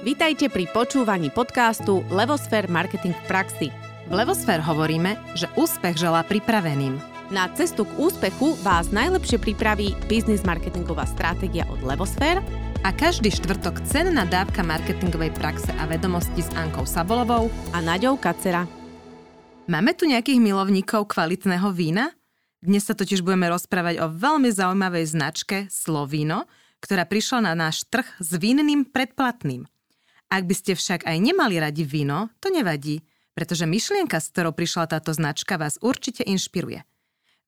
Vítajte pri počúvaní podcastu Levosfér Marketing v praxi. V Levosfér hovoríme, že úspech želá pripraveným. Na cestu k úspechu vás najlepšie pripraví biznis marketingová stratégia od Levosfér a každý štvrtok cenná dávka marketingovej praxe a vedomosti s Ankou Sabolovou a Naďou Kacera. Máme tu nejakých milovníkov kvalitného vína? Dnes sa totiž budeme rozprávať o veľmi zaujímavej značke Slovino, ktorá prišla na náš trh s vinným predplatným. Ak by ste však aj nemali radi víno, to nevadí, pretože myšlienka, s ktorou prišla táto značka, vás určite inšpiruje.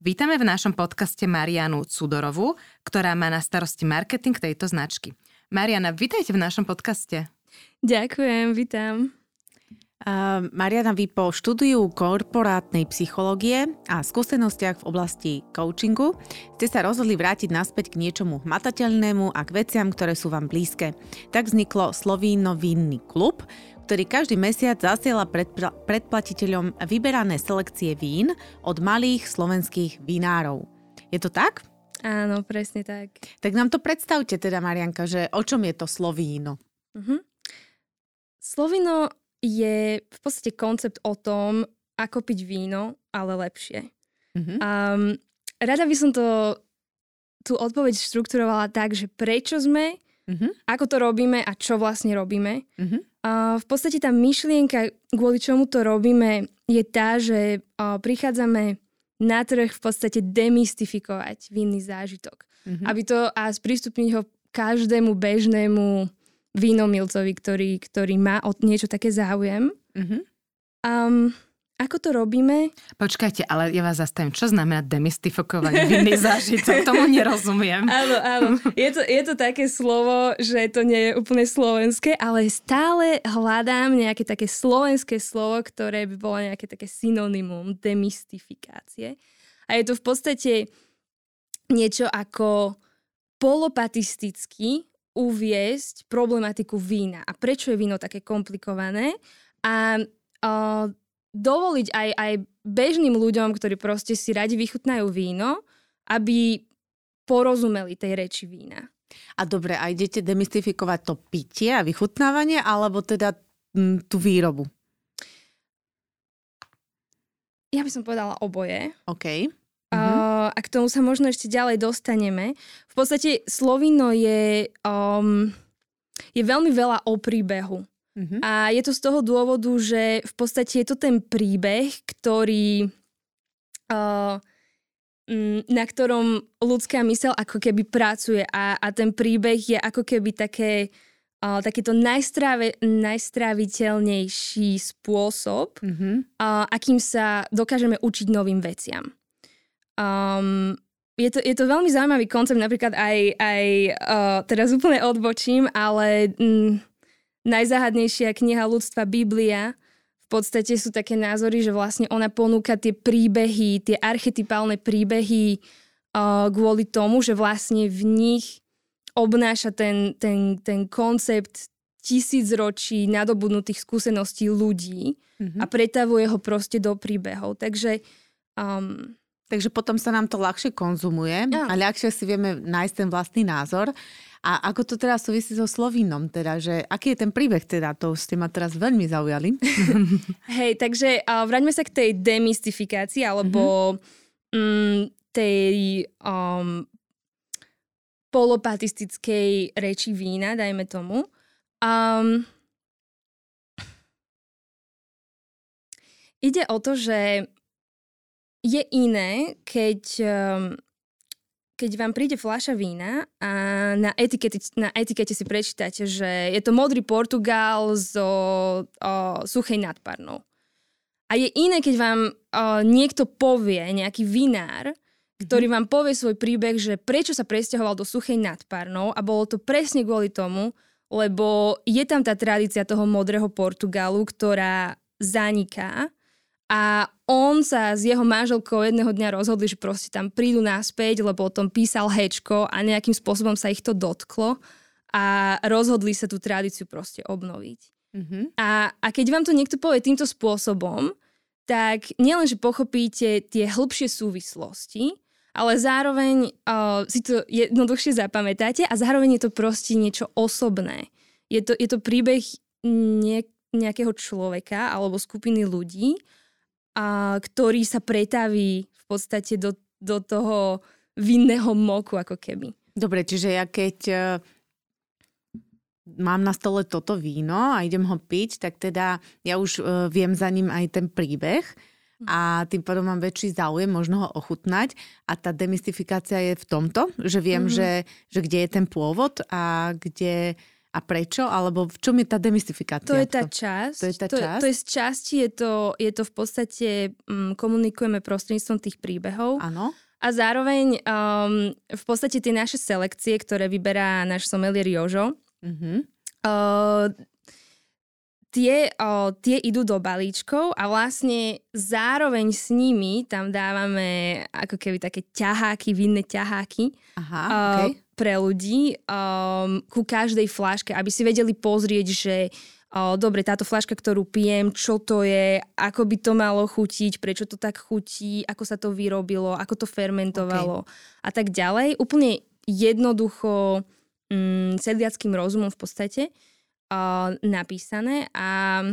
Vítame v našom podcaste Marianu Cudorovú, ktorá má na starosti marketing tejto značky. Mariana, vítajte v našom podcaste. Ďakujem, vítam. Uh, Mariana, vy po štúdiu korporátnej psychológie a skúsenostiach v oblasti coachingu ste sa rozhodli vrátiť naspäť k niečomu hmatateľnému a k veciam, ktoré sú vám blízke. Tak vzniklo Slovíno Vinný klub, ktorý každý mesiac zasiela predpl- predplatiteľom vyberané selekcie vín od malých slovenských vinárov. Je to tak? Áno, presne tak. Tak nám to predstavte teda, Marianka, že o čom je to Slovíno? Uh-huh. Slovino je v podstate koncept o tom, ako piť víno, ale lepšie. Uh-huh. Um, rada by som to tú odpoveď štrukturovala tak, že prečo sme, uh-huh. ako to robíme a čo vlastne robíme. Uh-huh. Uh, v podstate tá myšlienka, kvôli čomu to robíme, je tá, že uh, prichádzame na trh v podstate demystifikovať vinný zážitok. Uh-huh. Aby to a sprístupniť ho každému bežnému vínomilcovi, ktorý, ktorý má o niečo také záujem. Mm-hmm. Um, ako to robíme? Počkajte, ale ja vás zastavím. Čo znamená demystifikovať vinný zážitok? Tomu nerozumiem. Áno, áno. Je to, je to také slovo, že to nie je úplne slovenské, ale stále hľadám nejaké také slovenské slovo, ktoré by bolo nejaké také synonymum demystifikácie. A je to v podstate niečo ako polopatistický uviesť problematiku vína a prečo je víno také komplikované a uh, dovoliť aj, aj bežným ľuďom, ktorí proste si radi vychutnajú víno, aby porozumeli tej reči vína. A dobre, a idete demystifikovať to pitie a vychutnávanie, alebo teda m, tú výrobu? Ja by som povedala oboje. OK. A k tomu sa možno ešte ďalej dostaneme. V podstate Slovino je, um, je veľmi veľa o príbehu. Uh-huh. A je to z toho dôvodu, že v podstate je to ten príbeh, ktorý uh, na ktorom ľudská mysel ako keby pracuje a, a ten príbeh je ako keby také, uh, takýto najstráve, najstráviteľnejší spôsob, uh-huh. uh, akým sa dokážeme učiť novým veciam. Um, je to, je to veľmi zaujímavý koncept, napríklad aj, aj uh, teraz úplne odbočím, ale mm, najzáhadnejšia kniha ľudstva Biblia v podstate sú také názory, že vlastne ona ponúka tie príbehy, tie archetypálne príbehy uh, kvôli tomu, že vlastne v nich obnáša ten, ten, ten koncept tisícročí nadobudnutých skúseností ľudí mm-hmm. a pretavuje ho proste do príbehov. Takže um, takže potom sa nám to ľahšie konzumuje ja. a ľahšie si vieme nájsť ten vlastný názor. A ako to teraz súvisí so Slovínom, teda, že aký je ten príbeh teda, to ste ma teraz veľmi zaujali. Hej, takže uh, vráťme sa k tej demystifikácii, alebo mm-hmm. um, tej um, polopatistickej reči vína, dajme tomu. Um, ide o to, že je iné, keď, um, keď vám príde fľaša vína a na etikete, na etikete si prečítate, že je to modrý Portugal so o, suchej nadparnou. A je iné, keď vám o, niekto povie, nejaký vinár, ktorý mhm. vám povie svoj príbeh, že prečo sa presťahoval do suchej nadparnou a bolo to presne kvôli tomu, lebo je tam tá tradícia toho modrého Portugalu, ktorá zaniká a on sa s jeho manželkou jedného dňa rozhodli, že proste tam prídu naspäť, lebo o tom písal Hečko a nejakým spôsobom sa ich to dotklo a rozhodli sa tú tradíciu proste obnoviť. Mm-hmm. A, a keď vám to niekto povie týmto spôsobom, tak nielen, že pochopíte tie hĺbšie súvislosti, ale zároveň uh, si to jednoduchšie zapamätáte a zároveň je to proste niečo osobné. Je to, je to príbeh nie, nejakého človeka alebo skupiny ľudí, a, ktorý sa pretaví v podstate do, do toho vinného moku ako keby. Dobre, čiže ja keď e, mám na stole toto víno a idem ho piť, tak teda ja už uh, viem za ním aj ten príbeh a tým pádom mám väčší záujem možno ho ochutnať a tá demystifikácia je v tomto, že viem, mm-hmm. že, že kde je ten pôvod a kde a prečo, alebo v čom je tá demystifikácia? To je tá časť. To je tá časť? To, je z časti, je to, je to v podstate, um, komunikujeme prostredníctvom tých príbehov. Áno. A zároveň um, v podstate tie naše selekcie, ktoré vyberá náš somelier Jožo, mm-hmm. uh, tie, o, tie idú do balíčkov a vlastne zároveň s nimi tam dávame ako keby také ťaháky, vinné ťaháky Aha, okay. Pre ľudí um, ku každej fláške, aby si vedeli pozrieť, že o, dobre, táto fláška, ktorú pijem, čo to je, ako by to malo chutiť, prečo to tak chutí, ako sa to vyrobilo, ako to fermentovalo okay. a tak ďalej. Úplne jednoducho mm, sedliackým rozumom v podstate napísané a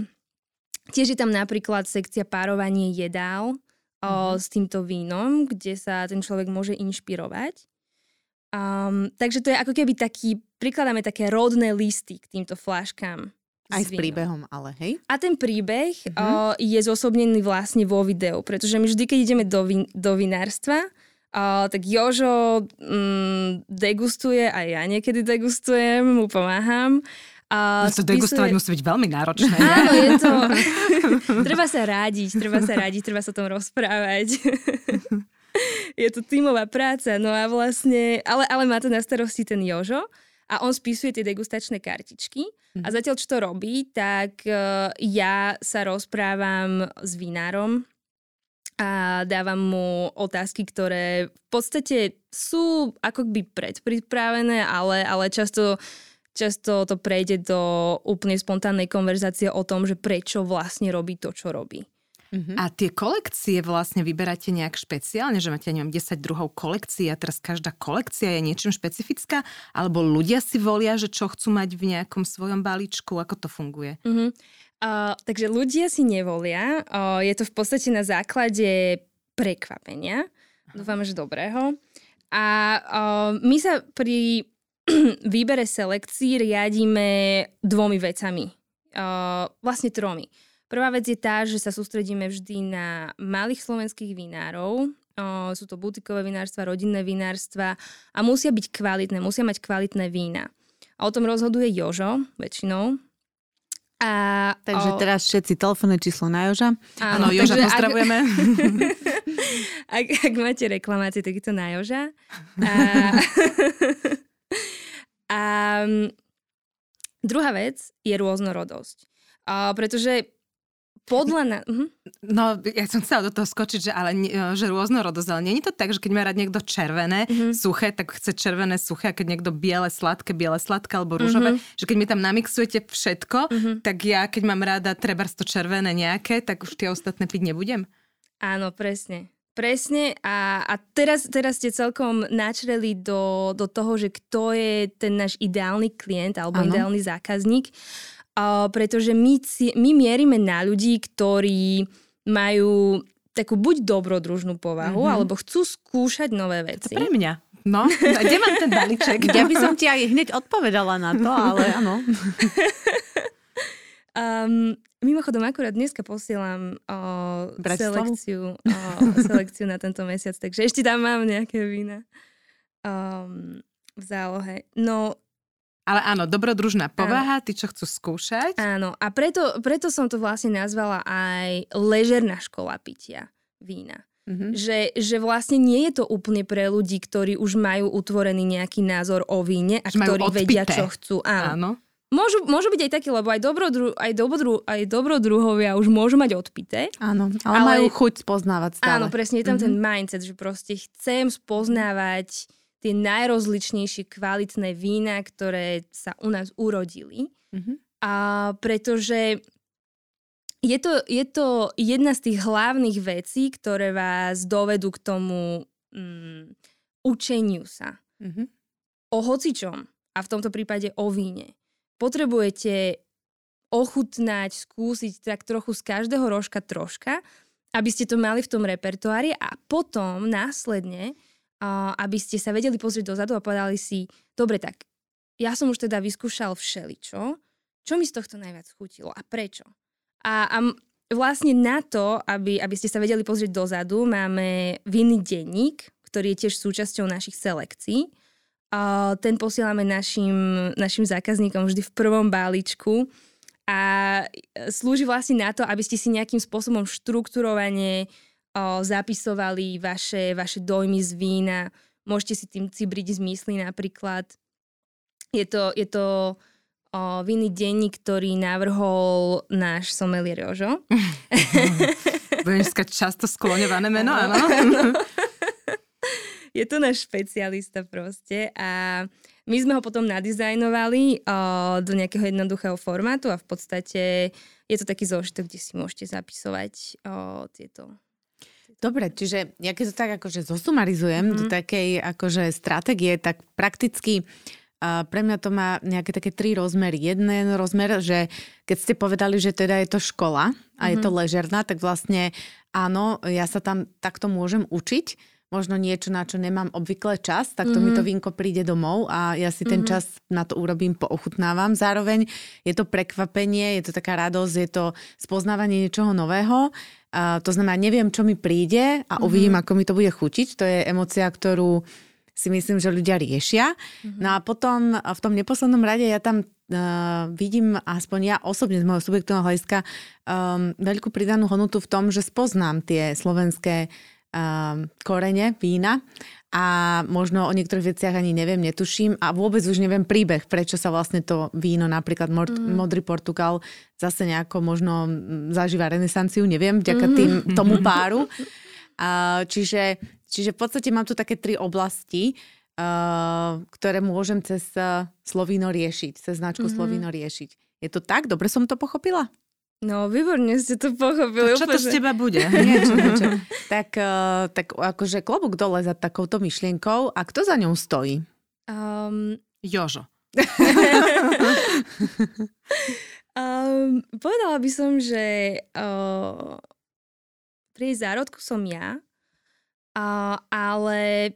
tiež je tam napríklad sekcia párovanie jedál mm-hmm. s týmto vínom, kde sa ten človek môže inšpirovať. Um, takže to je ako keby taký, prikladáme také rodné listy k týmto fláškám. Aj s príbehom, ale hej? A ten príbeh mm-hmm. uh, je zosobnený vlastne vo videu, pretože my vždy, keď ideme do, vin- do vinárstva, uh, tak Jožo mm, degustuje, a ja niekedy degustujem, mu pomáham. A to degustovať musí byť veľmi náročné. Áno, je to... treba sa rádiť, treba sa rádiť, treba sa o tom rozprávať. je to tímová práca, no a vlastne... Ale, ale má to na starosti ten Jožo a on spisuje tie degustačné kartičky a mhm. zatiaľ, čo to robí, tak uh, ja sa rozprávam s vinárom a dávam mu otázky, ktoré v podstate sú ako by predpripravené, ale, ale často často to prejde do úplne spontánnej konverzácie o tom, že prečo vlastne robí to, čo robí. Uh-huh. A tie kolekcie vlastne vyberáte nejak špeciálne, že máte, neviem, 10 druhov kolekcií a teraz každá kolekcia je niečím špecifická? Alebo ľudia si volia, že čo chcú mať v nejakom svojom balíčku? Ako to funguje? Uh-huh. Uh, takže ľudia si nevolia. Uh, je to v podstate na základe prekvapenia. Dúfam, že dobrého. A uh, my sa pri výbere selekcií riadíme dvomi vecami. Uh, vlastne tromi. Prvá vec je tá, že sa sústredíme vždy na malých slovenských vinárov. Sú to butikové vinárstva, rodinné vinárstva a musia byť kvalitné, musia mať kvalitné vína. A o tom rozhoduje Jožo väčšinou. A, takže o... teraz všetci telefónne číslo na Joža. Áno, Joža pozdravujeme. Ak, ak, ak máte reklamácie, tak je to na Joža. A... A mm, druhá vec je rôznorodosť. A, pretože podľa na... Uh-huh. No, ja som chcela do toho skočiť, že, ale, že rôznorodosť, ale nie je to tak, že keď má rád niekto červené, uh-huh. suché, tak chce červené, suché, a keď niekto biele, sladké, biele, sladké alebo rúžové, uh-huh. že keď mi tam namixujete všetko, uh-huh. tak ja, keď mám rada treba to červené nejaké, tak už tie ostatné piť nebudem? Áno, presne. Presne a, a teraz, teraz ste celkom načreli do, do toho, že kto je ten náš ideálny klient alebo ano. ideálny zákazník, uh, pretože my, my mierime na ľudí, ktorí majú takú buď dobrodružnú povahu, mm-hmm. alebo chcú skúšať nové veci. To pre mňa. No, kde mám ten balíček? Ja by som ti aj hneď odpovedala na to, ale áno. Um, mimochodom, akurát dneska posielam o, selekciu, o, selekciu na tento mesiac, takže ešte tam mám nejaké vína um, v zálohe. No, ale áno, dobrodružná povaha, áno. tí, čo chcú skúšať. Áno, a preto, preto som to vlastne nazvala aj ležerná škola pitia vína. Mm-hmm. Že, že vlastne nie je to úplne pre ľudí, ktorí už majú utvorený nejaký názor o víne a že ktorí vedia, čo chcú. Áno. áno. Môžu, môžu byť aj takí, lebo aj, dobrodru, aj, dobrodru, aj dobrodruhovia už môžu mať odpité. Áno, ale, ale majú chuť spoznávať stále. Áno, presne, je tam mm-hmm. ten mindset, že proste chcem spoznávať tie najrozličnejšie kvalitné vína, ktoré sa u nás urodili. Mm-hmm. A pretože je to, je to jedna z tých hlavných vecí, ktoré vás dovedú k tomu mm, učeniu sa. Mm-hmm. O hocičom. A v tomto prípade o víne potrebujete ochutnať, skúsiť tak trochu z každého rožka troška, aby ste to mali v tom repertoári a potom následne, aby ste sa vedeli pozrieť dozadu a povedali si, dobre, tak ja som už teda vyskúšal všeličo, čo mi z tohto najviac chutilo a prečo. A, a vlastne na to, aby, aby ste sa vedeli pozrieť dozadu, máme vinný denník, ktorý je tiež súčasťou našich selekcií. Uh, ten posielame našim, našim zákazníkom vždy v prvom balíčku a e, slúži vlastne na to, aby ste si nejakým spôsobom štrukturovane o, zapisovali vaše, vaše dojmy z vína. Môžete si tým cibriť z mysli napríklad. Je to, je to o, vinný denník, ktorý navrhol náš somelier Jožo. Budem často skloňované meno, áno. je to náš špecialista proste a my sme ho potom nadizajnovali uh, do nejakého jednoduchého formátu a v podstate je to taký zošitok, kde si môžete zapisovať uh, tieto Dobre, čiže ja keď to tak akože zosumarizujem mm-hmm. do takej akože stratégie, tak prakticky uh, pre mňa to má nejaké také tri rozmery. Jeden rozmer, že keď ste povedali, že teda je to škola a mm-hmm. je to mhm. ležerná, tak vlastne áno, ja sa tam takto môžem učiť možno niečo, na čo nemám obvykle čas, tak to mm-hmm. mi to mhm. vínko príde domov a ja si ten mm-hmm. čas na to urobím, poochutnávam. Zároveň je to prekvapenie, je to taká radosť, je to spoznávanie niečoho nového. To znamená, neviem, čo mi príde a uvidím, mm-hmm. ako mi to bude chutiť. To je emocia, ktorú si myslím, že ľudia riešia. Mm-hmm. No a potom v tom neposlednom rade ja tam uh, vidím, aspoň ja osobne z môjho subjektívneho hľadiska, um, veľkú pridanú hodnotu v tom, že spoznám tie slovenské um, korene vína a možno o niektorých veciach ani neviem, netuším a vôbec už neviem príbeh, prečo sa vlastne to víno, napríklad Mord, mm. Modrý Portugal, zase nejako možno zažíva renesanciu, neviem, vďaka mm. tým, tomu páru. Uh, čiže, čiže v podstate mám tu také tri oblasti, uh, ktoré môžem cez uh, Slovíno riešiť, cez značku mm-hmm. Slovíno riešiť. Je to tak? Dobre som to pochopila? No, výborne ste to pochopili. čo to z teba bude? Niečo, niečo. tak, uh, tak akože klobúk dole za takouto myšlienkou. A kto za ňou stojí? Um... Jožo. um, povedala by som, že uh, pri zárodku som ja, uh, ale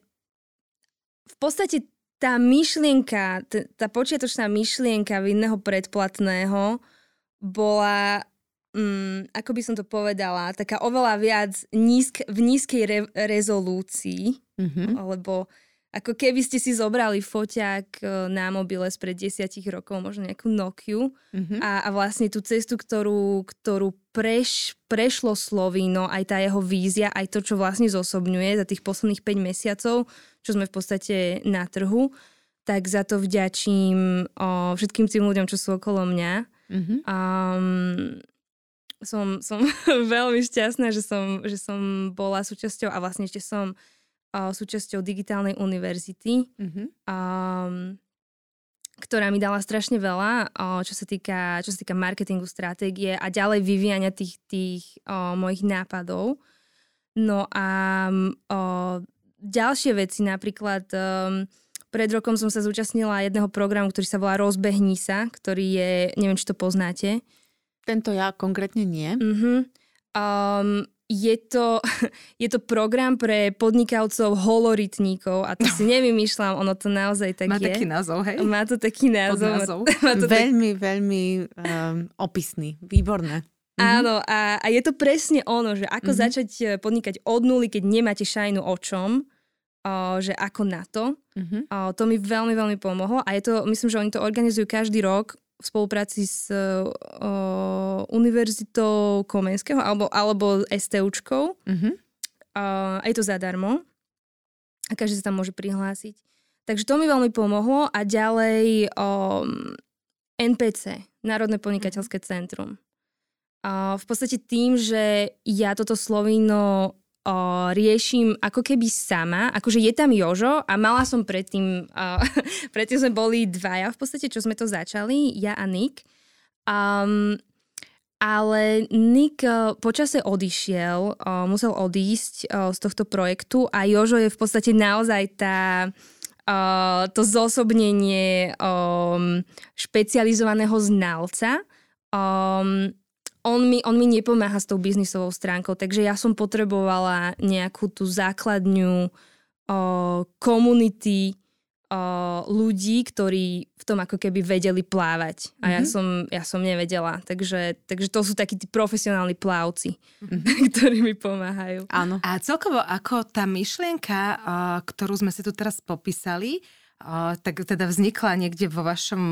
v podstate tá myšlienka, t- tá počiatočná myšlienka vinného predplatného bola mm, ako by som to povedala, taká oveľa viac nízk, v nízkej re, rezolúcii, mm-hmm. lebo ako keby ste si zobrali foťák e, na mobile spred desiatich rokov, možno nejakú Nokiu mm-hmm. a, a vlastne tú cestu, ktorú, ktorú preš, prešlo Slovíno, aj tá jeho vízia, aj to, čo vlastne zosobňuje za tých posledných 5 mesiacov, čo sme v podstate na trhu, tak za to vďačím o, všetkým tým ľuďom, čo sú okolo mňa. Mm-hmm. Um, som, som veľmi šťastná, že som, že som bola súčasťou a vlastne ešte som uh, súčasťou digitálnej univerzity, mm-hmm. um, ktorá mi dala strašne veľa, uh, čo, sa týka, čo sa týka marketingu, stratégie a ďalej vyvíjania tých, tých uh, mojich nápadov. No a uh, ďalšie veci, napríklad um, pred rokom som sa zúčastnila jedného programu, ktorý sa volá Rozbehni sa, ktorý je, neviem, či to poznáte. Tento ja konkrétne nie. Uh-huh. Um, je to, je to program pre podnikavcov holorytníkov a to si nevymýšľam, ono to naozaj tak Má je. taký názov, hej? Má to taký názov. Má to veľmi, tak... veľmi um, opisný, výborné. Mm-hmm. Áno, a, a je to presne ono, že ako mm-hmm. začať eh, podnikať od nuly, keď nemáte šajnu o čom že ako na to. Mm-hmm. To mi veľmi, veľmi pomohlo a je to, myslím, že oni to organizujú každý rok v spolupráci s uh, Univerzitou Komenského alebo, alebo STUčkou. Mm-hmm. Uh, a je to zadarmo a každý sa tam môže prihlásiť. Takže to mi veľmi pomohlo a ďalej um, NPC, Národné podnikateľské centrum. Uh, v podstate tým, že ja toto Slovíno o, riešim ako keby sama, akože je tam Jožo a mala som predtým, o, predtým sme boli dvaja v podstate, čo sme to začali, ja a Nick. Um, ale Nick počase odišiel, musel odísť z tohto projektu a Jožo je v podstate naozaj tá, to zosobnenie špecializovaného znalca. On mi, on mi nepomáha s tou biznisovou stránkou, takže ja som potrebovala nejakú tú základňu komunity ľudí, ktorí v tom ako keby vedeli plávať. A mm-hmm. ja, mhm. som, ja som nevedela. Takže, takže to sú takí tí profesionálni plávci, mm-hmm. ktorí mi pomáhajú. Áno. A celkovo ako tá myšlienka, ktorú sme si tu teraz popísali, tak teda vznikla niekde vo vašom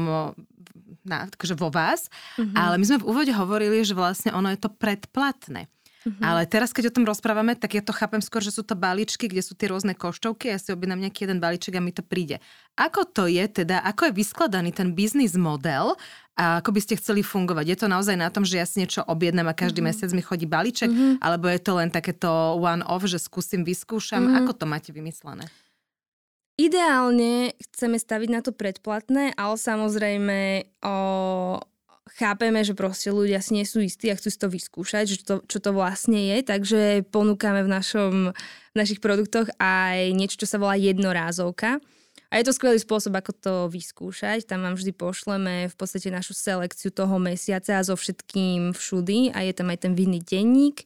na, akože vo vás, mm-hmm. ale my sme v úvode hovorili, že vlastne ono je to predplatné. Mm-hmm. Ale teraz, keď o tom rozprávame, tak ja to chápem skôr, že sú to balíčky, kde sú tie rôzne koštovky, ja si objednám nejaký jeden balíček a mi to príde. Ako to je teda, ako je vyskladaný ten biznis model a ako by ste chceli fungovať? Je to naozaj na tom, že ja si niečo objednám a každý mm-hmm. mesiac mi chodí balíček, mm-hmm. alebo je to len takéto one-off, že skúsim, vyskúšam? Mm-hmm. Ako to máte vymyslené? Ideálne chceme staviť na to predplatné, ale samozrejme o, chápeme, že proste ľudia si nie sú istí a chcú si to vyskúšať, že to, čo to vlastne je, takže ponúkame v, našom, v našich produktoch aj niečo, čo sa volá jednorázovka. A je to skvelý spôsob, ako to vyskúšať. Tam vám vždy pošleme v podstate našu selekciu toho mesiaca so všetkým všudy a je tam aj ten vinný denník.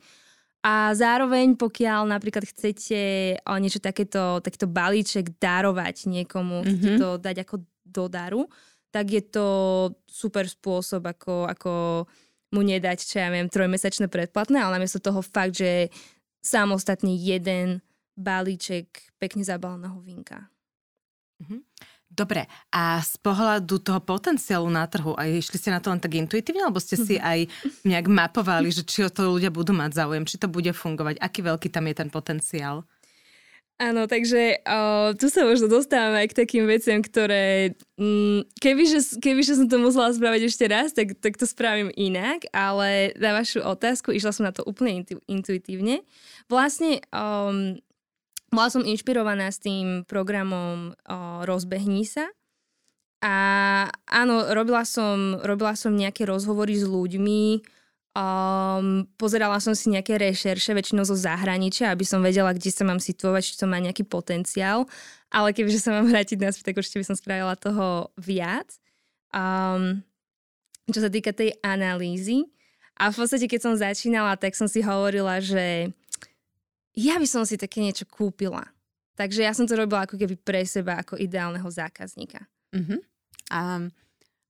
A zároveň, pokiaľ napríklad chcete niečo takéto, takýto balíček darovať niekomu, mm-hmm. chcete to dať ako do daru, tak je to super spôsob, ako, ako mu nedať, čo ja viem, trojmesačné predplatné, ale namiesto toho fakt, že samostatný jeden balíček pekne zabaleného vinka. Mhm. Dobre, a z pohľadu toho potenciálu na trhu, a išli ste na to len tak intuitívne, alebo ste si aj nejak mapovali, že či o to ľudia budú mať záujem, či to bude fungovať, aký veľký tam je ten potenciál? Áno, takže uh, tu sa možno dostávame aj k takým veciam, ktoré mm, kebyže, kebyže som to musela spraviť ešte raz, tak, tak to spravím inak, ale na vašu otázku išla som na to úplne intu, intuitívne. Vlastne um, bola som inšpirovaná s tým programom uh, Rozbehni sa a áno, robila som, robila som nejaké rozhovory s ľuďmi, Um, pozerala som si nejaké rešerše, väčšinou zo zahraničia, aby som vedela, kde sa mám situovať, či to má nejaký potenciál. Ale kebyže sa mám vrátiť naspäť, tak určite by som spravila toho viac. Um, čo sa týka tej analýzy. A v podstate, keď som začínala, tak som si hovorila, že ja by som si také niečo kúpila. Takže ja som to robila ako keby pre seba, ako ideálneho zákazníka. Uh-huh. A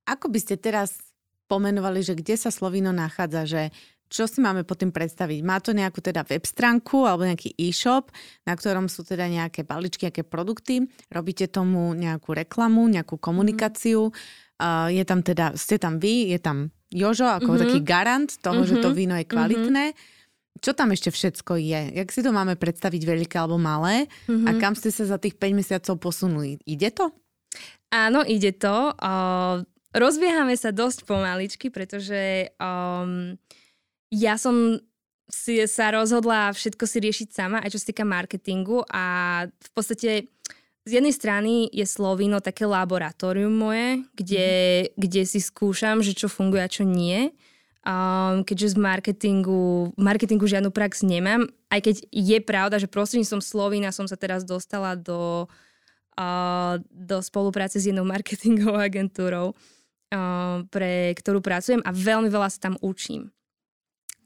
ako by ste teraz pomenovali, že kde sa Slovino nachádza, že čo si máme pod tým predstaviť? Má to nejakú teda web stránku alebo nejaký e-shop, na ktorom sú teda nejaké balíčky, nejaké produkty. Robíte tomu nejakú reklamu, nejakú komunikáciu. Uh, je tam teda, ste tam vy, je tam Jožo ako mm-hmm. taký garant toho, mm-hmm. že to mhm. víno je kvalitné. Mm-hmm. Čo tam ešte všetko je? Jak si to máme predstaviť veľké alebo malé? Mm-hmm. A kam ste sa za tých 5 mesiacov posunuli? Ide to? Áno, ide to. Uh, rozbiehame sa dosť pomaličky, pretože um, ja som si sa rozhodla všetko si riešiť sama, aj čo sa týka marketingu a v podstate z jednej strany je Slovino také laboratórium moje, kde, mm. kde si skúšam, že čo funguje a čo nie. Um, keďže z marketingu, marketingu žiadnu prax nemám, aj keď je pravda, že prostredníctvom Slovina som sa teraz dostala do, uh, do spolupráce s jednou marketingovou agentúrou pre ktorú pracujem a veľmi veľa sa tam učím.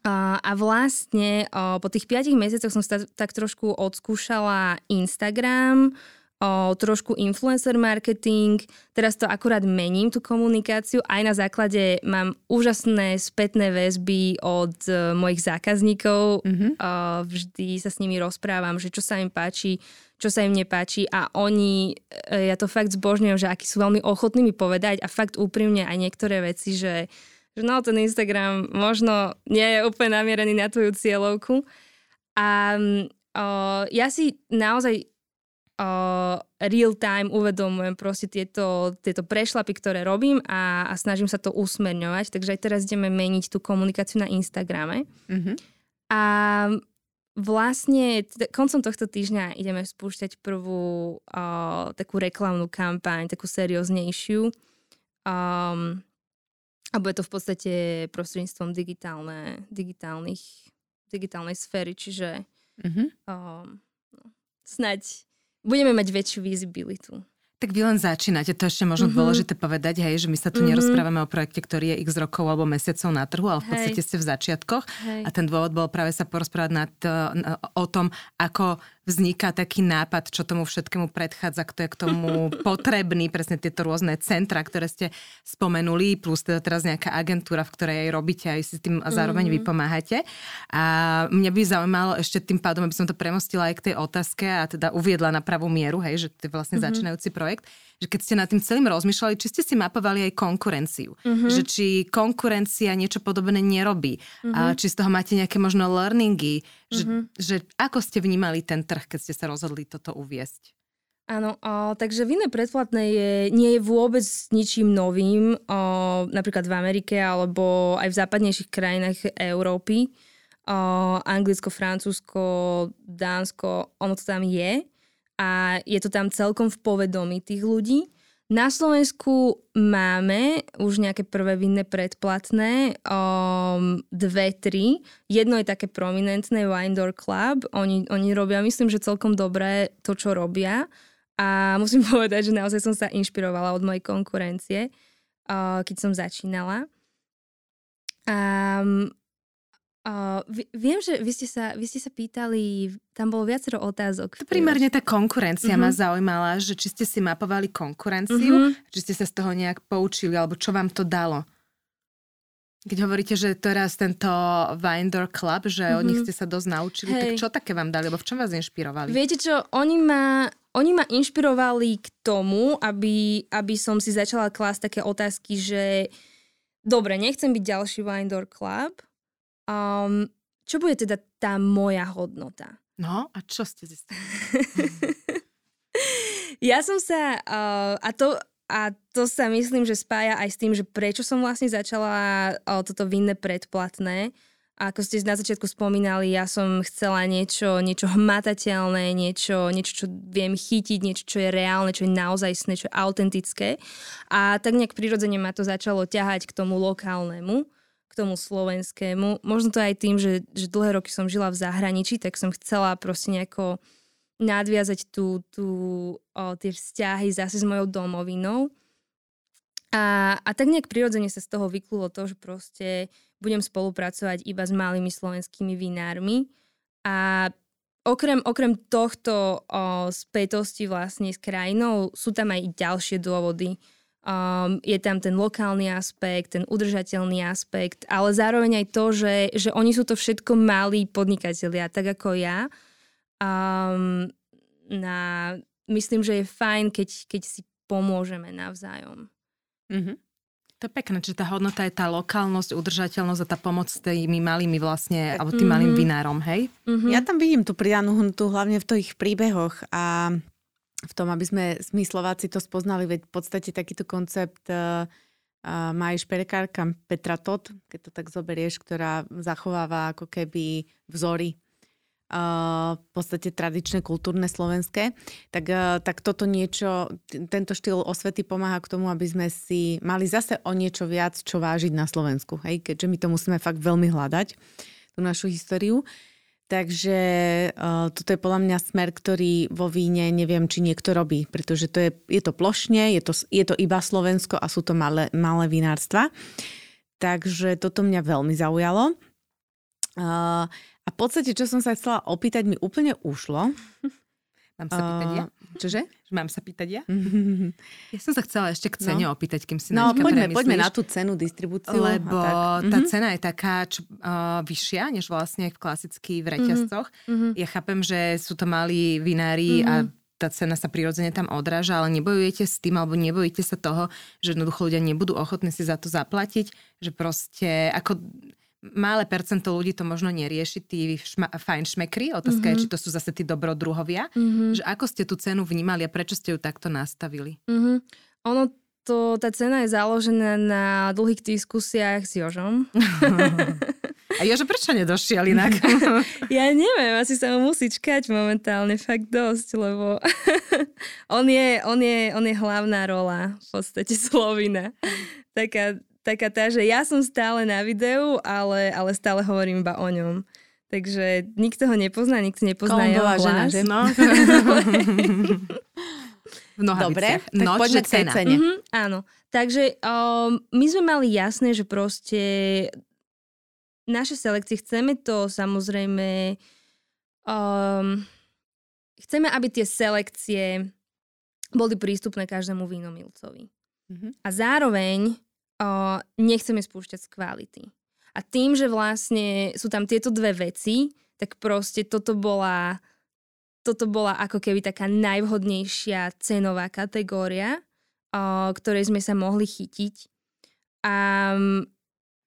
A vlastne po tých 5 mesiacoch som sa tak trošku odskúšala Instagram, o trošku influencer marketing. Teraz to akurát mením, tú komunikáciu. Aj na základe mám úžasné spätné väzby od uh, mojich zákazníkov. Mm-hmm. Uh, vždy sa s nimi rozprávam, že čo sa im páči, čo sa im nepáči a oni, uh, ja to fakt zbožňujem, že akí sú veľmi ochotní mi povedať a fakt úprimne aj niektoré veci, že, že no ten Instagram možno nie je úplne namierený na tvoju cieľovku. A uh, ja si naozaj uh, real time uvedomujem proste tieto, tieto prešlapy, ktoré robím a, a snažím sa to usmerňovať. Takže aj teraz ideme meniť tú komunikáciu na Instagrame. Mm-hmm. A vlastne t- koncom tohto týždňa ideme spúšťať prvú uh, takú reklamnú kampaň, takú serióznejšiu. Um, a bude to v podstate prostredníctvom digitálne, digitálnych, digitálnej sféry, čiže mm-hmm. um, no, snaď budeme mať väčšiu visibilitu. Tak vy len začínate, to ešte možno mm-hmm. dôležité povedať, hej, že my sa tu mm-hmm. nerozprávame o projekte, ktorý je x rokov alebo mesiacov na trhu, ale v podstate hej. ste v začiatkoch. Hej. A ten dôvod bol práve sa porozprávať nad, o tom, ako vzniká taký nápad, čo tomu všetkému predchádza, kto je k tomu potrebný, presne tieto rôzne centra, ktoré ste spomenuli, plus teda teraz nejaká agentúra, v ktorej aj robíte, aj si s tým zároveň mm-hmm. vypomáhate. A mňa by zaujímalo ešte tým pádom, aby som to premostila aj k tej otázke a teda uviedla na pravú mieru, hej, že to je vlastne mm-hmm. začínajúci projekt, že keď ste nad tým celým rozmýšľali, či ste si mapovali aj konkurenciu. Mm-hmm. Že či konkurencia niečo podobné nerobí. Mm-hmm. A či z toho máte nejaké možno learningy. Že, mm-hmm. že ako ste vnímali ten trh, keď ste sa rozhodli toto uviesť? Áno, o, takže vinné predplatné je, nie je vôbec ničím novým, o, napríklad v Amerike alebo aj v západnejších krajinách Európy. O, Anglicko, Francúzsko, Dánsko, ono to tam je a je to tam celkom v povedomí tých ľudí. Na Slovensku máme už nejaké prvé vinné predplatné, um, dve, tri. Jedno je také prominentné, Wine Door Club. Oni, oni robia, myslím, že celkom dobré to, čo robia. A musím povedať, že naozaj som sa inšpirovala od mojej konkurencie, uh, keď som začínala. Um, Uh, viem, že vy ste, sa, vy ste sa pýtali, tam bolo viacero otázok. To primárne tá konkurencia uh-huh. ma mhm. zaujímala, že či ste si mapovali konkurenciu, uh-huh. či ste sa z toho nejak poučili, alebo čo vám to dalo. Keď hovoríte, že teraz tento Winder Club, že uh-huh. od nich mhm. ste sa dosť naučili, Hej. tak čo také vám dali, alebo v čom vás inšpirovali? Viete čo, oni ma, oni ma inšpirovali k tomu, aby, aby som si začala klásť také otázky, že dobre, nechcem byť ďalší Winder Club, Um, čo bude teda tá moja hodnota? No a čo ste zistili? ja som sa, uh, a to, a to sa myslím, že spája aj s tým, že prečo som vlastne začala uh, toto vinné predplatné. A ako ste na začiatku spomínali, ja som chcela niečo, niečo hmatateľné, niečo, niečo, čo viem chytiť, niečo, čo je reálne, čo je naozaj čo je autentické. A tak nejak prirodzene ma to začalo ťahať k tomu lokálnemu k tomu slovenskému. Možno to aj tým, že, že dlhé roky som žila v zahraničí, tak som chcela proste nejako nadviazať tú, tú, o, tie vzťahy zase s mojou domovinou. A, a tak nejak prirodzene sa z toho vyklulo to, že proste budem spolupracovať iba s malými slovenskými vinármi. A okrem, okrem tohto o, spätosti vlastne s krajinou sú tam aj ďalšie dôvody Um, je tam ten lokálny aspekt, ten udržateľný aspekt, ale zároveň aj to, že, že oni sú to všetko malí podnikatelia, tak ako ja. Um, na, myslím, že je fajn, keď, keď si pomôžeme navzájom. Mm-hmm. To je pekné, že tá hodnota je tá lokálnosť, udržateľnosť a tá pomoc s tými malými vlastne, alebo tým mm-hmm. malým vinárom, hej? Mm-hmm. Ja tam vidím tú pridanú hodnotu hlavne v tých príbehoch a v tom, aby sme my Slováci to spoznali, veď v podstate takýto koncept uh, uh, má aj šperekárka Petra Tot, keď to tak zoberieš, ktorá zachováva ako keby vzory uh, v podstate tradičné, kultúrne, slovenské, tak, uh, tak toto niečo, tento štýl osvety pomáha k tomu, aby sme si mali zase o niečo viac, čo vážiť na Slovensku, hej? keďže my to musíme fakt veľmi hľadať, tú našu históriu. Takže uh, toto je podľa mňa smer, ktorý vo víne neviem, či niekto robí, pretože to je, je to plošne, je to, je to iba Slovensko a sú to malé, malé vinárstva. Takže toto mňa veľmi zaujalo. Uh, a v podstate, čo som sa chcela opýtať, mi úplne ušlo. Mám sa pýtať ja? Čože? Mám sa pýtať ja? ja som sa chcela ešte k cene no. opýtať, kým si No, poďme, poďme na tú cenu, distribúciu. Lebo tá mm-hmm. cena je taká čo, uh, vyššia, než vlastne v klasických v reťazcoch. Mm-hmm. Ja chápem, že sú to malí vinári mm-hmm. a tá cena sa prirodzene tam odráža, ale nebojujete s tým, alebo nebojíte sa toho, že jednoducho ľudia nebudú ochotní si za to zaplatiť, že proste ako malé percento ľudí to možno nerieši, tí šma, fajn šmekry, otázka mm-hmm. je, mhm. či to sú zase tí dobrodruhovia, mm-hmm. že ako ste tú cenu vnímali a prečo ste ju takto nastavili? Mm-hmm. Ono to, tá cena je založená na dlhých diskusiách s Jožom. A Jožo prečo nedošiel inak? ja neviem, asi sa mu musí čkať momentálne fakt dosť, lebo on, je, on, je, on je hlavná rola v podstate Slovina. Taká taká tá, že ja som stále na videu, ale, ale stále hovorím iba o ňom. Takže nikto ho nepozná, nikto nepozná jeho hlas. Žena, že? No. v. Dobre, tak Noč, poďme k tej cene. Mhm, áno. Takže um, my sme mali jasné, že proste naše selekcie chceme to samozrejme um, chceme, aby tie selekcie boli prístupné každému vínomilcovi. Mhm. A zároveň uh, nechceme spúšťať z kvality. A tým, že vlastne sú tam tieto dve veci, tak proste toto bola, toto bola ako keby taká najvhodnejšia cenová kategória, uh, ktorej sme sa mohli chytiť. A,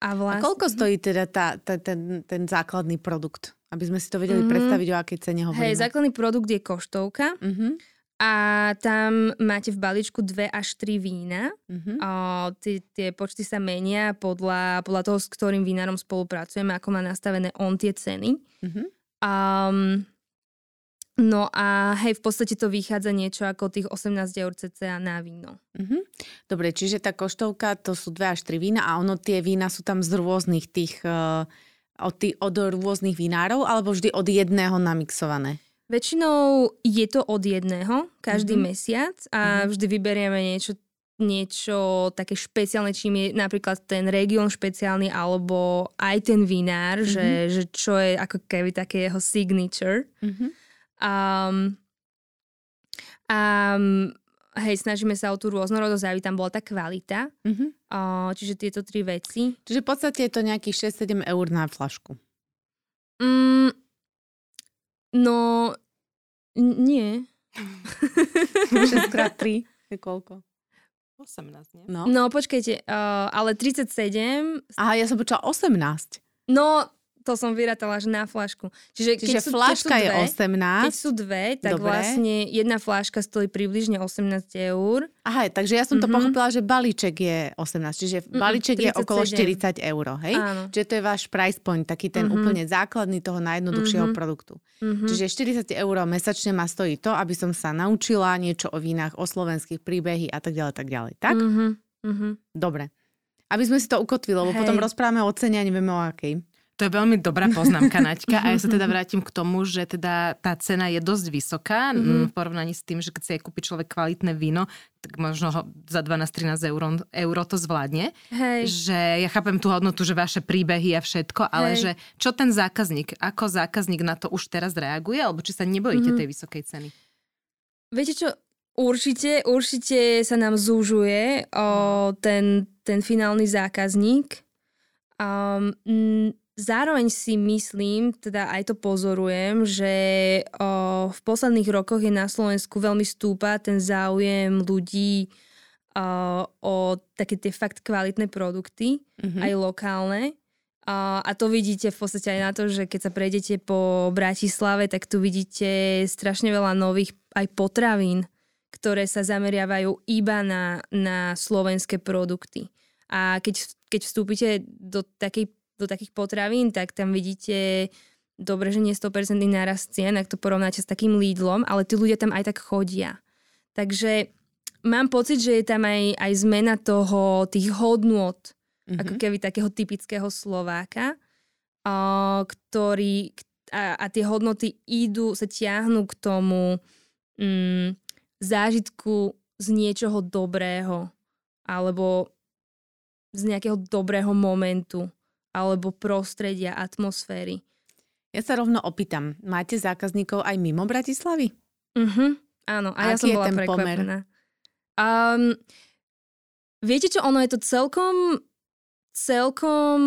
a A vlastne... koľko stojí teda tá, tá, ten, ten základný produkt? Aby sme si to vedeli Mhm. predstaviť, o akej cene hovoríme. Hej, základný produkt je koštovka Mhm, a tam máte v balíčku dve až tri vína. mhm. O, tie, tie počty sa menia podľa, podľa toho, s ktorým vinárom spolupracujeme, ako má nastavené on tie ceny. Mhm. Um, no a hej, v podstate to vychádza niečo ako tých 18 eur cca na víno. Mhm. Dobre, čiže tá koštovka to sú dve až tri vína a ono tie vína sú tam z rôznych tých, uh, od, tých, od rôznych vinárov alebo vždy od jedného namixované? Väčšinou je to od jedného každý Mhm. mesiac a vždy vyberieme niečo niečo také špeciálne, čím je napríklad ten región špeciálny alebo aj ten vinár, že, že čo je ako keby také jeho signature. Mhm. Um, um, hej, snažíme sa o tú rôznorodosť, aby tam bola tá kvalita. Mhm. Uh, čiže tieto tri veci. Čiže v podstate je to nejakých 6-7 eur na flašku. Mm, no, n- nie. 6 krát 3 je koľko? 18, nie? No. No, počkajte, uh, ale 37... Aha, ja som počula 18. No, to som vyrátala až na flašku. Čiže, keď Čiže sú, flaška keď sú je dve, 18. Keď sú dve, tak Dobre. vlastne jedna fláška stojí približne 18 eur. Aha, takže ja som to Mhm. pochopila, že balíček je 18. Čiže Mm-mm, balíček je okolo 37. 40 eur, hej? Áno. Čiže to je váš price point, taký ten Mhm. úplne základný toho najjednoduchšieho Mhm. produktu. Mhm. Čiže 40 eur mesačne ma stojí to, aby som sa naučila niečo o vínach, o slovenských príbehy a tak ďalej, tak ďalej. Tak? Mhm. Mhm. Dobre. Aby sme si to ukotvili, lebo Hej. potom rozprávame o cene a nevieme o akej. To je veľmi dobrá poznámka, Naďka. A ja sa teda vrátim k tomu, že teda tá cena je dosť vysoká mm-hmm. v porovnaní s tým, že keď si kúpi človek kvalitné víno, tak možno ho za 12-13 eur, euro to zvládne. Hej. Že ja chápem tú hodnotu, že vaše príbehy a všetko, ale Hej. že čo ten zákazník, ako zákazník na to už teraz reaguje, alebo či sa nebojíte Mhm. tej vysokej ceny? Viete čo, určite, určite sa nám zúžuje o, ten, ten finálny zákazník. Um, zároveň si myslím, teda aj to pozorujem, že o, v posledných rokoch je na Slovensku veľmi stúpa ten záujem ľudí o, o také tie fakt kvalitné produkty, Mhm. aj lokálne. A, a to vidíte v podstate aj na to, že keď sa prejdete po Bratislave, tak tu vidíte strašne veľa nových aj potravín, ktoré sa zameriavajú iba na, na slovenské produkty. A keď, keď vstúpite do, takej, do takých potravín, tak tam vidíte dobre, že nie 100% nárast cien, ak to porovnáte s takým Lidlom, ale tí ľudia tam aj tak chodia. Takže mám pocit, že je tam aj, aj zmena toho, tých hodnôt, Mhm. ako keby takého typického Slováka, a, ktorý, a, a tie hodnoty idú, sa tiahnu k tomu mm, zážitku z niečoho dobrého, alebo z nejakého dobrého momentu, alebo prostredia, atmosféry. Ja sa rovno opýtam, máte zákazníkov aj mimo Bratislavy? Mhm, áno, a ja Aký som bola prekvapená. Um, viete čo, ono je to celkom celkom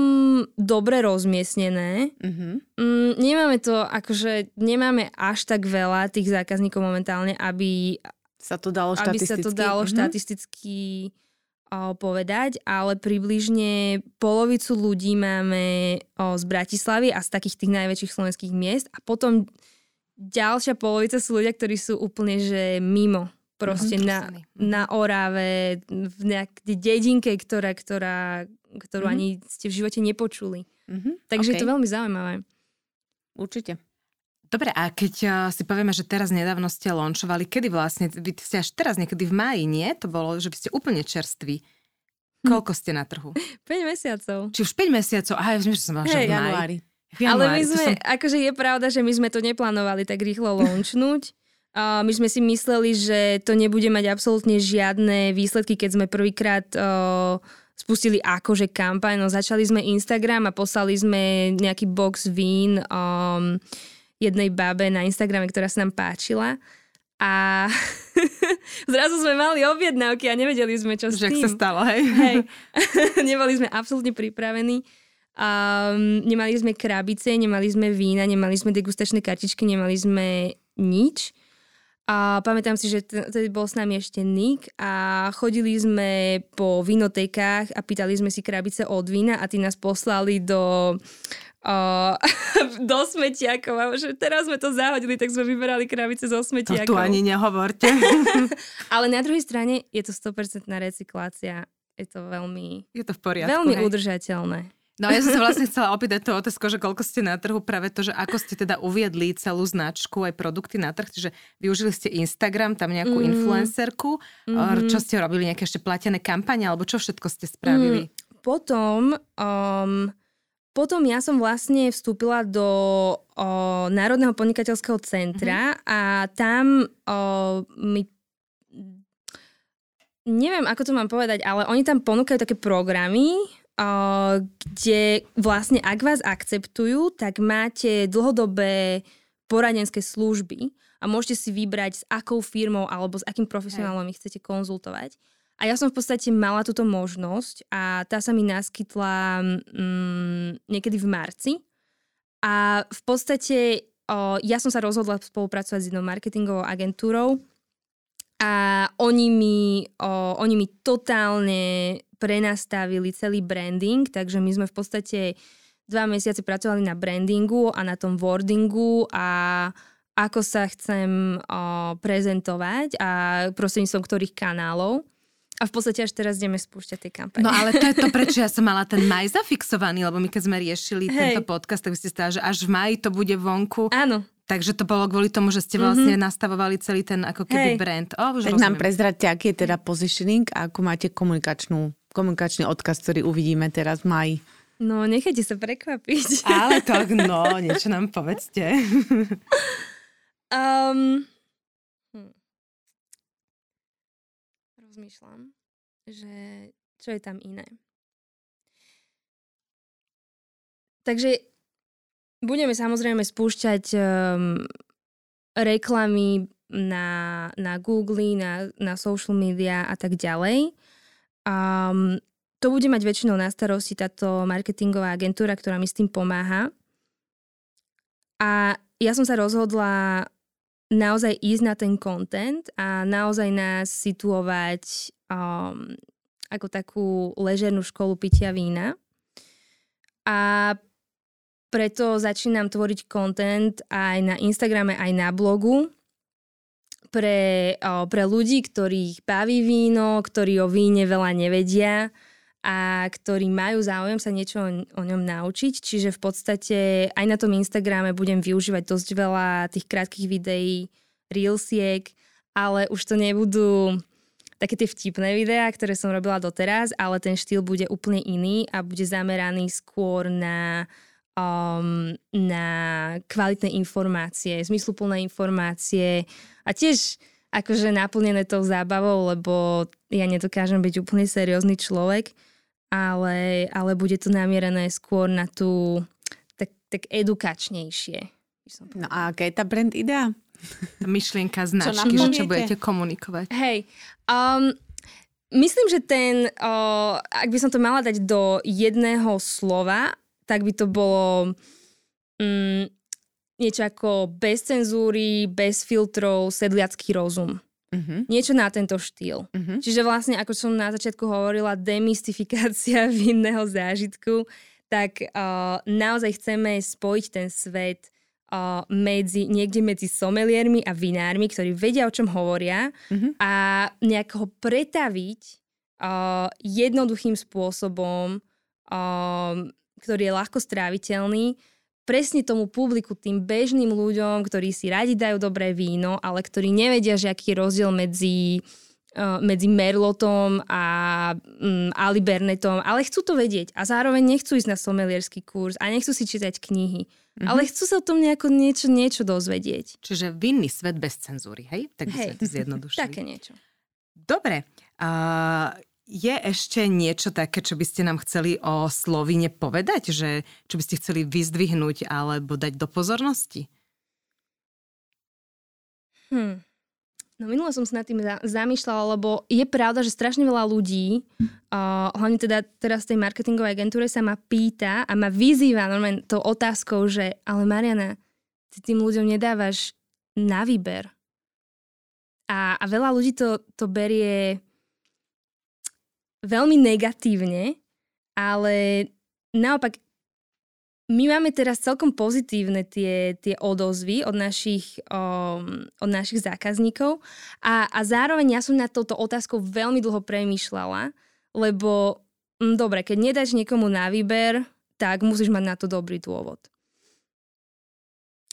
dobre rozmiestnené. Mhm. Mm, nemáme to, akože nemáme až tak veľa tých zákazníkov momentálne, aby, Sa to dalo aby štatisticky? sa to dalo Mhm. štatisticky povedať, ale približne polovicu ľudí máme z Bratislavy a z takých tých najväčších slovenských miest a potom ďalšia polovica sú ľudia, ktorí sú úplne že mimo. Proste Mhm. na, na Orave, v nejakej dedinke, ktorá, ktorá, ktorú Mhm. ani ste v živote nepočuli. Mhm. Takže je OK. to veľmi zaujímavé. Určite. Dobre, a keď uh, si povieme, že teraz nedávno ste launčovali, kedy vlastne, vy ste až teraz niekedy v máji, nie? To bolo, že by ste úplne čerství. Hm. Koľko ste na trhu? 5 mesiacov. Či už 5 mesiacov? Aha, ja myslím, že som mala, Hej, v januári. V Ale my sme, som- akože je pravda, že my sme to neplánovali tak rýchlo launchnúť. Uh, my sme si mysleli, že to nebude mať absolútne žiadne výsledky, keď sme prvýkrát uh, spustili akože kampaň. No, začali sme Instagram a poslali sme nejaký box vín um, jednej babe na Instagrame, ktorá sa nám páčila. A zrazu sme mali objednávky a nevedeli sme, čo s Že tým. sa stalo, hej? hej. Neboli sme absolútne pripravení. Um, nemali sme krabice, nemali sme vína, nemali sme degustačné kartičky, nemali sme nič. A pamätám si, že tedy bol s nami ešte Nick a chodili sme po vinotekách a pýtali sme si krabice od vína a tí nás poslali do uh, do smetiakov a že teraz sme to zahodili, tak sme vyberali krabice zo smetiakov. To tu ani nehovorte. Ale na druhej strane je to 100% recyklácia. Je to veľmi... Je to v poriadku. Veľmi hej. udržateľné. No ja som sa vlastne chcela opýtať tú otázku, že koľko ste na trhu, práve to, že ako ste teda uviedli celú značku, aj produkty na trh, čiže využili ste Instagram, tam nejakú mm. influencerku, mm-hmm. čo ste robili, nejaké ešte platené kampane, alebo čo všetko ste spravili? Mm, potom, um, potom ja som vlastne vstúpila do o, Národného podnikateľského centra mm-hmm. a tam o, mi neviem, ako to mám povedať, ale oni tam ponúkajú také programy, Uh, kde vlastne ak vás akceptujú, tak máte dlhodobé poradenské služby a môžete si vybrať s akou firmou alebo s akým profesionálom ich chcete konzultovať. A ja som v podstate mala túto možnosť a tá sa mi naskytla mm, niekedy v marci. A v podstate o, ja som sa rozhodla spolupracovať s jednou marketingovou agentúrou a oni mi, o, oni mi totálne prenastavili celý branding, takže my sme v podstate dva mesiace pracovali na brandingu a na tom wordingu a ako sa chcem o, prezentovať a prostredníctvom ktorých kanálov. A v podstate až teraz ideme spúšťať tie kampane. No ale to je to, prečo ja som mala ten maj zafixovaný, lebo my keď sme riešili Hej. tento podcast, tak by ste stále, že až v maji to bude vonku. Áno. Takže to bolo kvôli tomu, že ste vlastne mm-hmm. nastavovali celý ten ako keby Hej. brand. O, už tak nám prezradte, aký je teda positioning a ako máte komunikačnú, komunikačný odkaz, ktorý uvidíme teraz v maji. No, nechajte sa prekvapiť. Ale tak, no, niečo nám povedzte. um, Rozmýšľam, že čo je tam iné. Takže budeme samozrejme spúšťať um, reklamy na, na Google, na, na social media a tak ďalej. Um, to bude mať väčšinou na starosti táto marketingová agentúra, ktorá mi s tým pomáha. A ja som sa rozhodla naozaj ísť na ten content a naozaj nás situovať um, ako takú ležernú školu pitia vína. A preto začínam tvoriť content aj na Instagrame, aj na blogu pre, o, pre ľudí, ktorých baví víno, ktorí o víne veľa nevedia a ktorí majú záujem sa niečo o, ňom naučiť. Čiže v podstate aj na tom Instagrame budem využívať dosť veľa tých krátkých videí, reelsiek, ale už to nebudú také tie vtipné videá, ktoré som robila doteraz, ale ten štýl bude úplne iný a bude zameraný skôr na um, na kvalitné informácie, zmysluplné informácie a tiež akože naplnené tou zábavou, lebo ja nedokážem byť úplne seriózny človek, ale, ale bude to namierené skôr na tú tak, tak edukačnejšie. No a aká je tá brand idea? Myšlienka značky, čo že čo budete komunikovať. Hej, um, myslím, že ten, uh, ak by som to mala dať do jedného slova, tak by to bolo mm, niečo ako bez cenzúry, bez filtrov, sedliacký rozum. Uh-huh. Niečo na tento štýl. Uh-huh. Čiže vlastne, ako som na začiatku hovorila, demystifikácia vinného zážitku, tak uh, naozaj chceme spojiť ten svet uh, medzi, niekde medzi someliermi a vinármi, ktorí vedia, o čom hovoria uh-huh. a nejak ho pretaviť uh, jednoduchým spôsobom uh, ktorý je ľahko stráviteľný, presne tomu publiku, tým bežným ľuďom, ktorí si radi dajú dobré víno, ale ktorí nevedia, že aký je rozdiel medzi uh, medzi Merlotom a um, Alibernetom, ale chcú to vedieť a zároveň nechcú ísť na somelierský kurz a nechcú si čítať knihy, mm-hmm. ale chcú sa o tom nejako niečo, niečo dozvedieť. Čiže vinný svet bez cenzúry, hej? Tak by hej. sme to zjednodušili. Také niečo. Dobre. Uh, je ešte niečo také, čo by ste nám chceli o Slovine povedať? Že, čo by ste chceli vyzdvihnúť alebo dať do pozornosti? Hmm. No minule som sa nad tým zamýšľala, lebo je pravda, že strašne veľa ľudí, uh, hlavne teda teraz tej marketingovej agentúre sa ma pýta a ma vyzýva normálne tou otázkou, že ale Mariana, ty tým ľuďom nedávaš na výber. A, a veľa ľudí to, to berie veľmi negatívne, ale naopak my máme teraz celkom pozitívne tie, tie odozvy od našich, um, od našich zákazníkov a, a zároveň ja som na touto otázkou veľmi dlho premýšľala, lebo m, mm, dobre, keď nedáš niekomu na výber, tak musíš mať na to dobrý dôvod.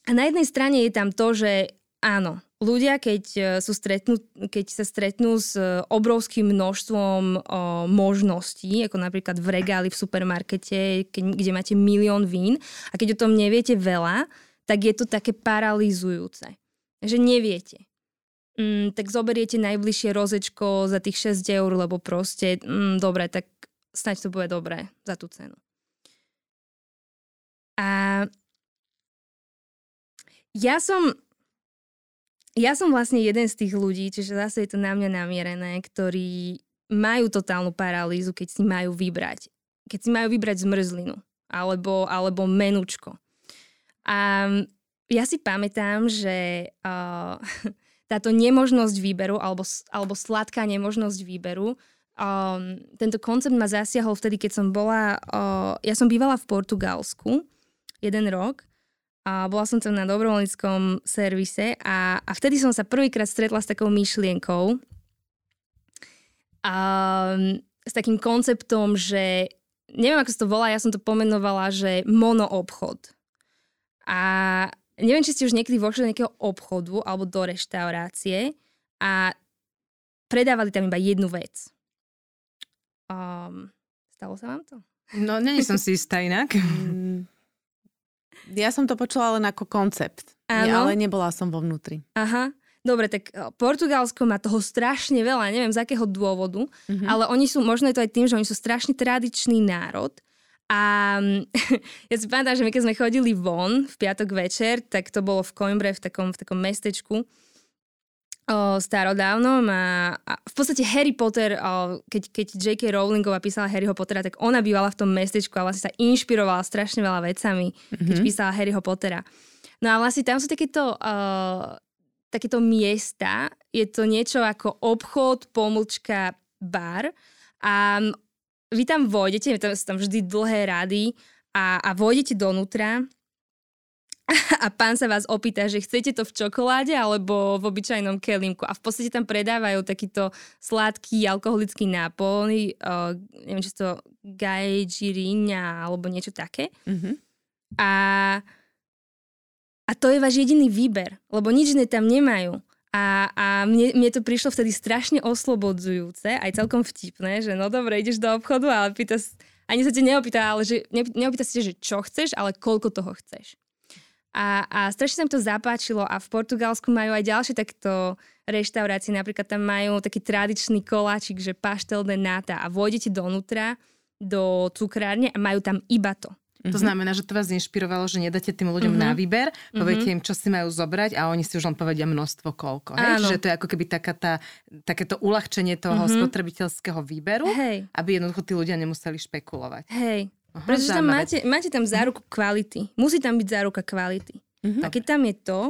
A na jednej strane je tam to, že áno, ľudia, keď, e, sú stretnú, keď sa stretnú s e, obrovským množstvom o, možností, ako napríklad v regáli v supermarkete, keď, kde máte milión vín a keď o tom neviete veľa, tak je to také paralizujúce. Že neviete. Mm, tak zoberiete najbližšie rozečko za tých 6 eur, lebo proste, mm, dobre, tak snaď to bude dobré za tú cenu. A ja som ja som vlastne jeden z tých ľudí, čiže zase je to na mňa namierené, ktorí majú totálnu paralýzu, keď si majú vybrať. Keď si majú vybrať zmrzlinu alebo, alebo menučko. A ja si pamätám, že uh, táto nemožnosť výberu alebo, alebo sladká nemožnosť výberu um, tento koncept ma zasiahol vtedy, keď som bola, uh, ja som bývala v Portugalsku jeden rok a bola som tam na dobrovoľníckom servise a, a vtedy som sa prvýkrát stretla s takou myšlienkou a s takým konceptom, že neviem, ako sa to volá, ja som to pomenovala, že monoobchod. A neviem, či ste už niekedy vošli do nejakého obchodu alebo do reštaurácie a predávali tam iba jednu vec. Um, stalo sa vám to? No, není som si istá inak. Mm, ja som to počula len ako koncept, Áno. ale nebola som vo vnútri. Aha. Dobre, tak e, Portugalsko má toho strašne veľa, neviem z akého dôvodu, mm-hmm. ale oni sú, možno je to aj tým, že oni sú strašne tradičný národ. A ja si pamätám, že my keď sme chodili von v piatok večer, tak to bolo v Coimbre, v takom, v takom mestečku, starodávnom a, a v podstate Harry Potter, o, keď, keď J.K. Rowlingová písala Harryho Pottera, tak ona bývala v tom mestečku a vlastne sa inšpirovala strašne veľa vecami, mm-hmm. keď mhm. písala Harryho Pottera. No a vlastne tam sú takéto, uh, takéto miesta, je to niečo ako obchod, pomlčka, bar a vy tam vojdete, tam sú tam vždy dlhé rady a, a vojdete donútra a pán sa vás opýta, že chcete to v čokoláde alebo v obyčajnom kelímku a v podstate tam predávajú takýto sladký alkoholický nápoj, uh, neviem, či to gajžiríňa alebo niečo také. Mm-hmm. A, a to je váš jediný výber, lebo nič iné tam nemajú. A, a mne, mne to prišlo vtedy strašne oslobodzujúce, aj celkom vtipné, že no dobre, ideš do obchodu, ale pýta, ani sa ti neopýta, ale že, neopýta sa že čo chceš, ale koľko toho chceš. A, a strašne sa mi to zapáčilo a v Portugalsku majú aj ďalšie takto reštaurácie, napríklad tam majú taký tradičný koláčik, že paštel de nata a vôjdete donútra do cukrárne a majú tam iba to. To mhm. znamená, že to vás inšpirovalo, že nedáte tým ľuďom mm-hmm. na výber, poviete mm-hmm. im, čo si majú zobrať a oni si už len povedia množstvo koľko. Hej? Čiže to je ako keby taká tá, takéto uľahčenie toho mm-hmm. spotrebiteľského výberu, Hej. aby jednoducho tí ľudia nemuseli špekulovať. Hej, Aha, Pretože tam máte, máte tam záruku kvality. Musí tam byť záruka kvality. Uh-huh. A keď tam je to,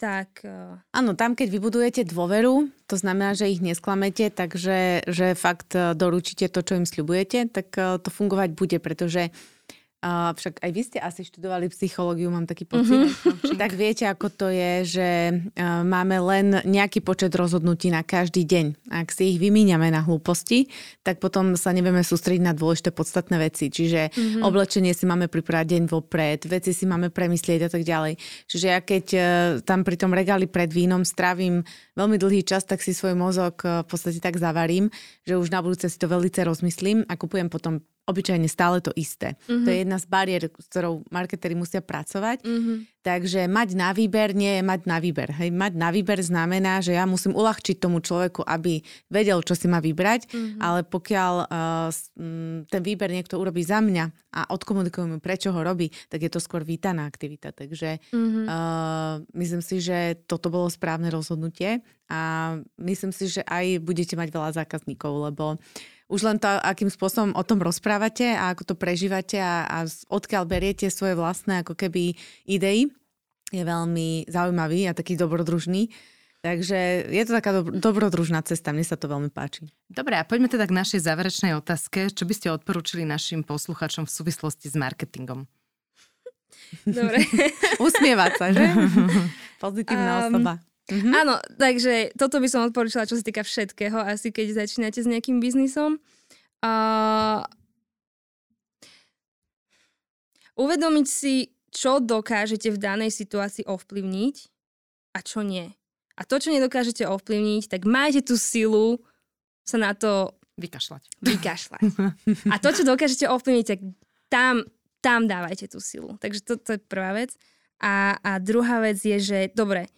tak... Uh... Áno, tam keď vybudujete dôveru, to znamená, že ich nesklamete, takže že fakt uh, doručíte to, čo im sľubujete, tak uh, to fungovať bude, pretože Uh, však aj vy ste asi študovali psychológiu, mám taký pocit. Mm-hmm. Tak viete, ako to je, že uh, máme len nejaký počet rozhodnutí na každý deň. Ak si ich vymíňame na hlúposti, tak potom sa nevieme sústrediť na dôležité podstatné veci. Čiže mm-hmm. oblečenie si máme pripravať deň vopred, veci si máme premyslieť a tak ďalej. Čiže ja keď uh, tam pri tom regáli pred vínom strávim veľmi dlhý čas, tak si svoj mozog uh, v podstate tak zavarím, že už na budúce si to veľmi rozmyslím a kupujem potom obyčajne stále to isté. Mm-hmm. To je jedna z bariér, s ktorou marketéri musia pracovať. Mm-hmm. Takže mať na výber nie je mať na výber. Hej, mať na výber znamená, že ja musím uľahčiť tomu človeku, aby vedel, čo si má vybrať, mm-hmm. ale pokiaľ uh, ten výber niekto urobí za mňa a odkomunikujem mu, prečo ho robí, tak je to skôr vítaná aktivita. Takže mm-hmm. uh, myslím si, že toto bolo správne rozhodnutie a myslím si, že aj budete mať veľa zákazníkov, lebo uh, už len to, akým spôsobom o tom rozprávate a ako to prežívate a, a odkiaľ beriete svoje vlastné ako keby idei, je veľmi zaujímavý a taký dobrodružný. Takže je to taká do, dobrodružná cesta, mne sa to veľmi páči. Dobre, a poďme teda k našej záverečnej otázke. Čo by ste odporúčili našim posluchačom v súvislosti s marketingom? Dobre. Usmievať sa, že? Pozitívna um, osoba. Mm-hmm. Áno, takže toto by som odporúčala, čo sa týka všetkého, asi keď začínate s nejakým biznisom. Uh, uvedomiť si, čo dokážete v danej situácii ovplyvniť a čo nie. A to, čo nedokážete ovplyvniť, tak majte tú silu sa na to vykašľať. vykašľať. A to, čo dokážete ovplyvniť, tak tam, tam dávajte tú silu. Takže to, to je prvá vec. A, a druhá vec je, že dobre,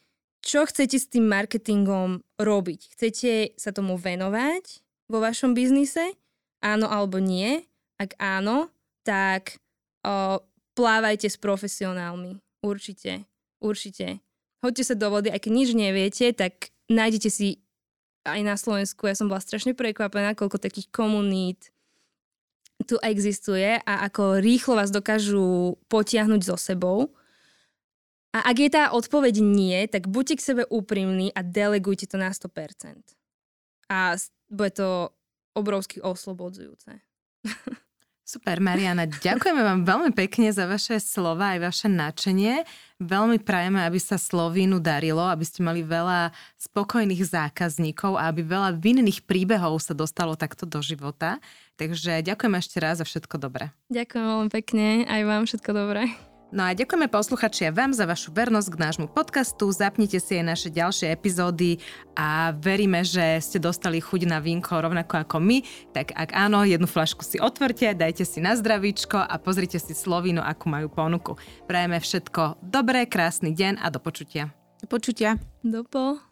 čo chcete s tým marketingom robiť? Chcete sa tomu venovať vo vašom biznise? Áno alebo nie? Ak áno, tak o, plávajte s profesionálmi. Určite. Určite. Hoďte sa do vody, keď nič neviete, tak nájdete si aj na Slovensku, ja som bola strašne prekvapená, koľko takých komunít tu existuje a ako rýchlo vás dokážu potiahnuť so sebou. A ak je tá odpoveď nie, tak buďte k sebe úprimní a delegujte to na 100%. A bude to obrovsky oslobodzujúce. Super, Mariana, ďakujeme vám veľmi pekne za vaše slova aj vaše načenie. Veľmi prajeme, aby sa Slovínu darilo, aby ste mali veľa spokojných zákazníkov a aby veľa vinných príbehov sa dostalo takto do života. Takže ďakujem ešte raz za všetko dobré. Ďakujem veľmi pekne, aj vám všetko dobré. No a ďakujeme posluchači a vám za vašu vernosť k nášmu podcastu. Zapnite si aj naše ďalšie epizódy a veríme, že ste dostali chuť na vínko rovnako ako my. Tak ak áno, jednu flašku si otvorte, dajte si na zdravíčko a pozrite si Slovínu, akú majú ponuku. Prajeme všetko dobré, krásny deň a do počutia. Do počutia. Dopo.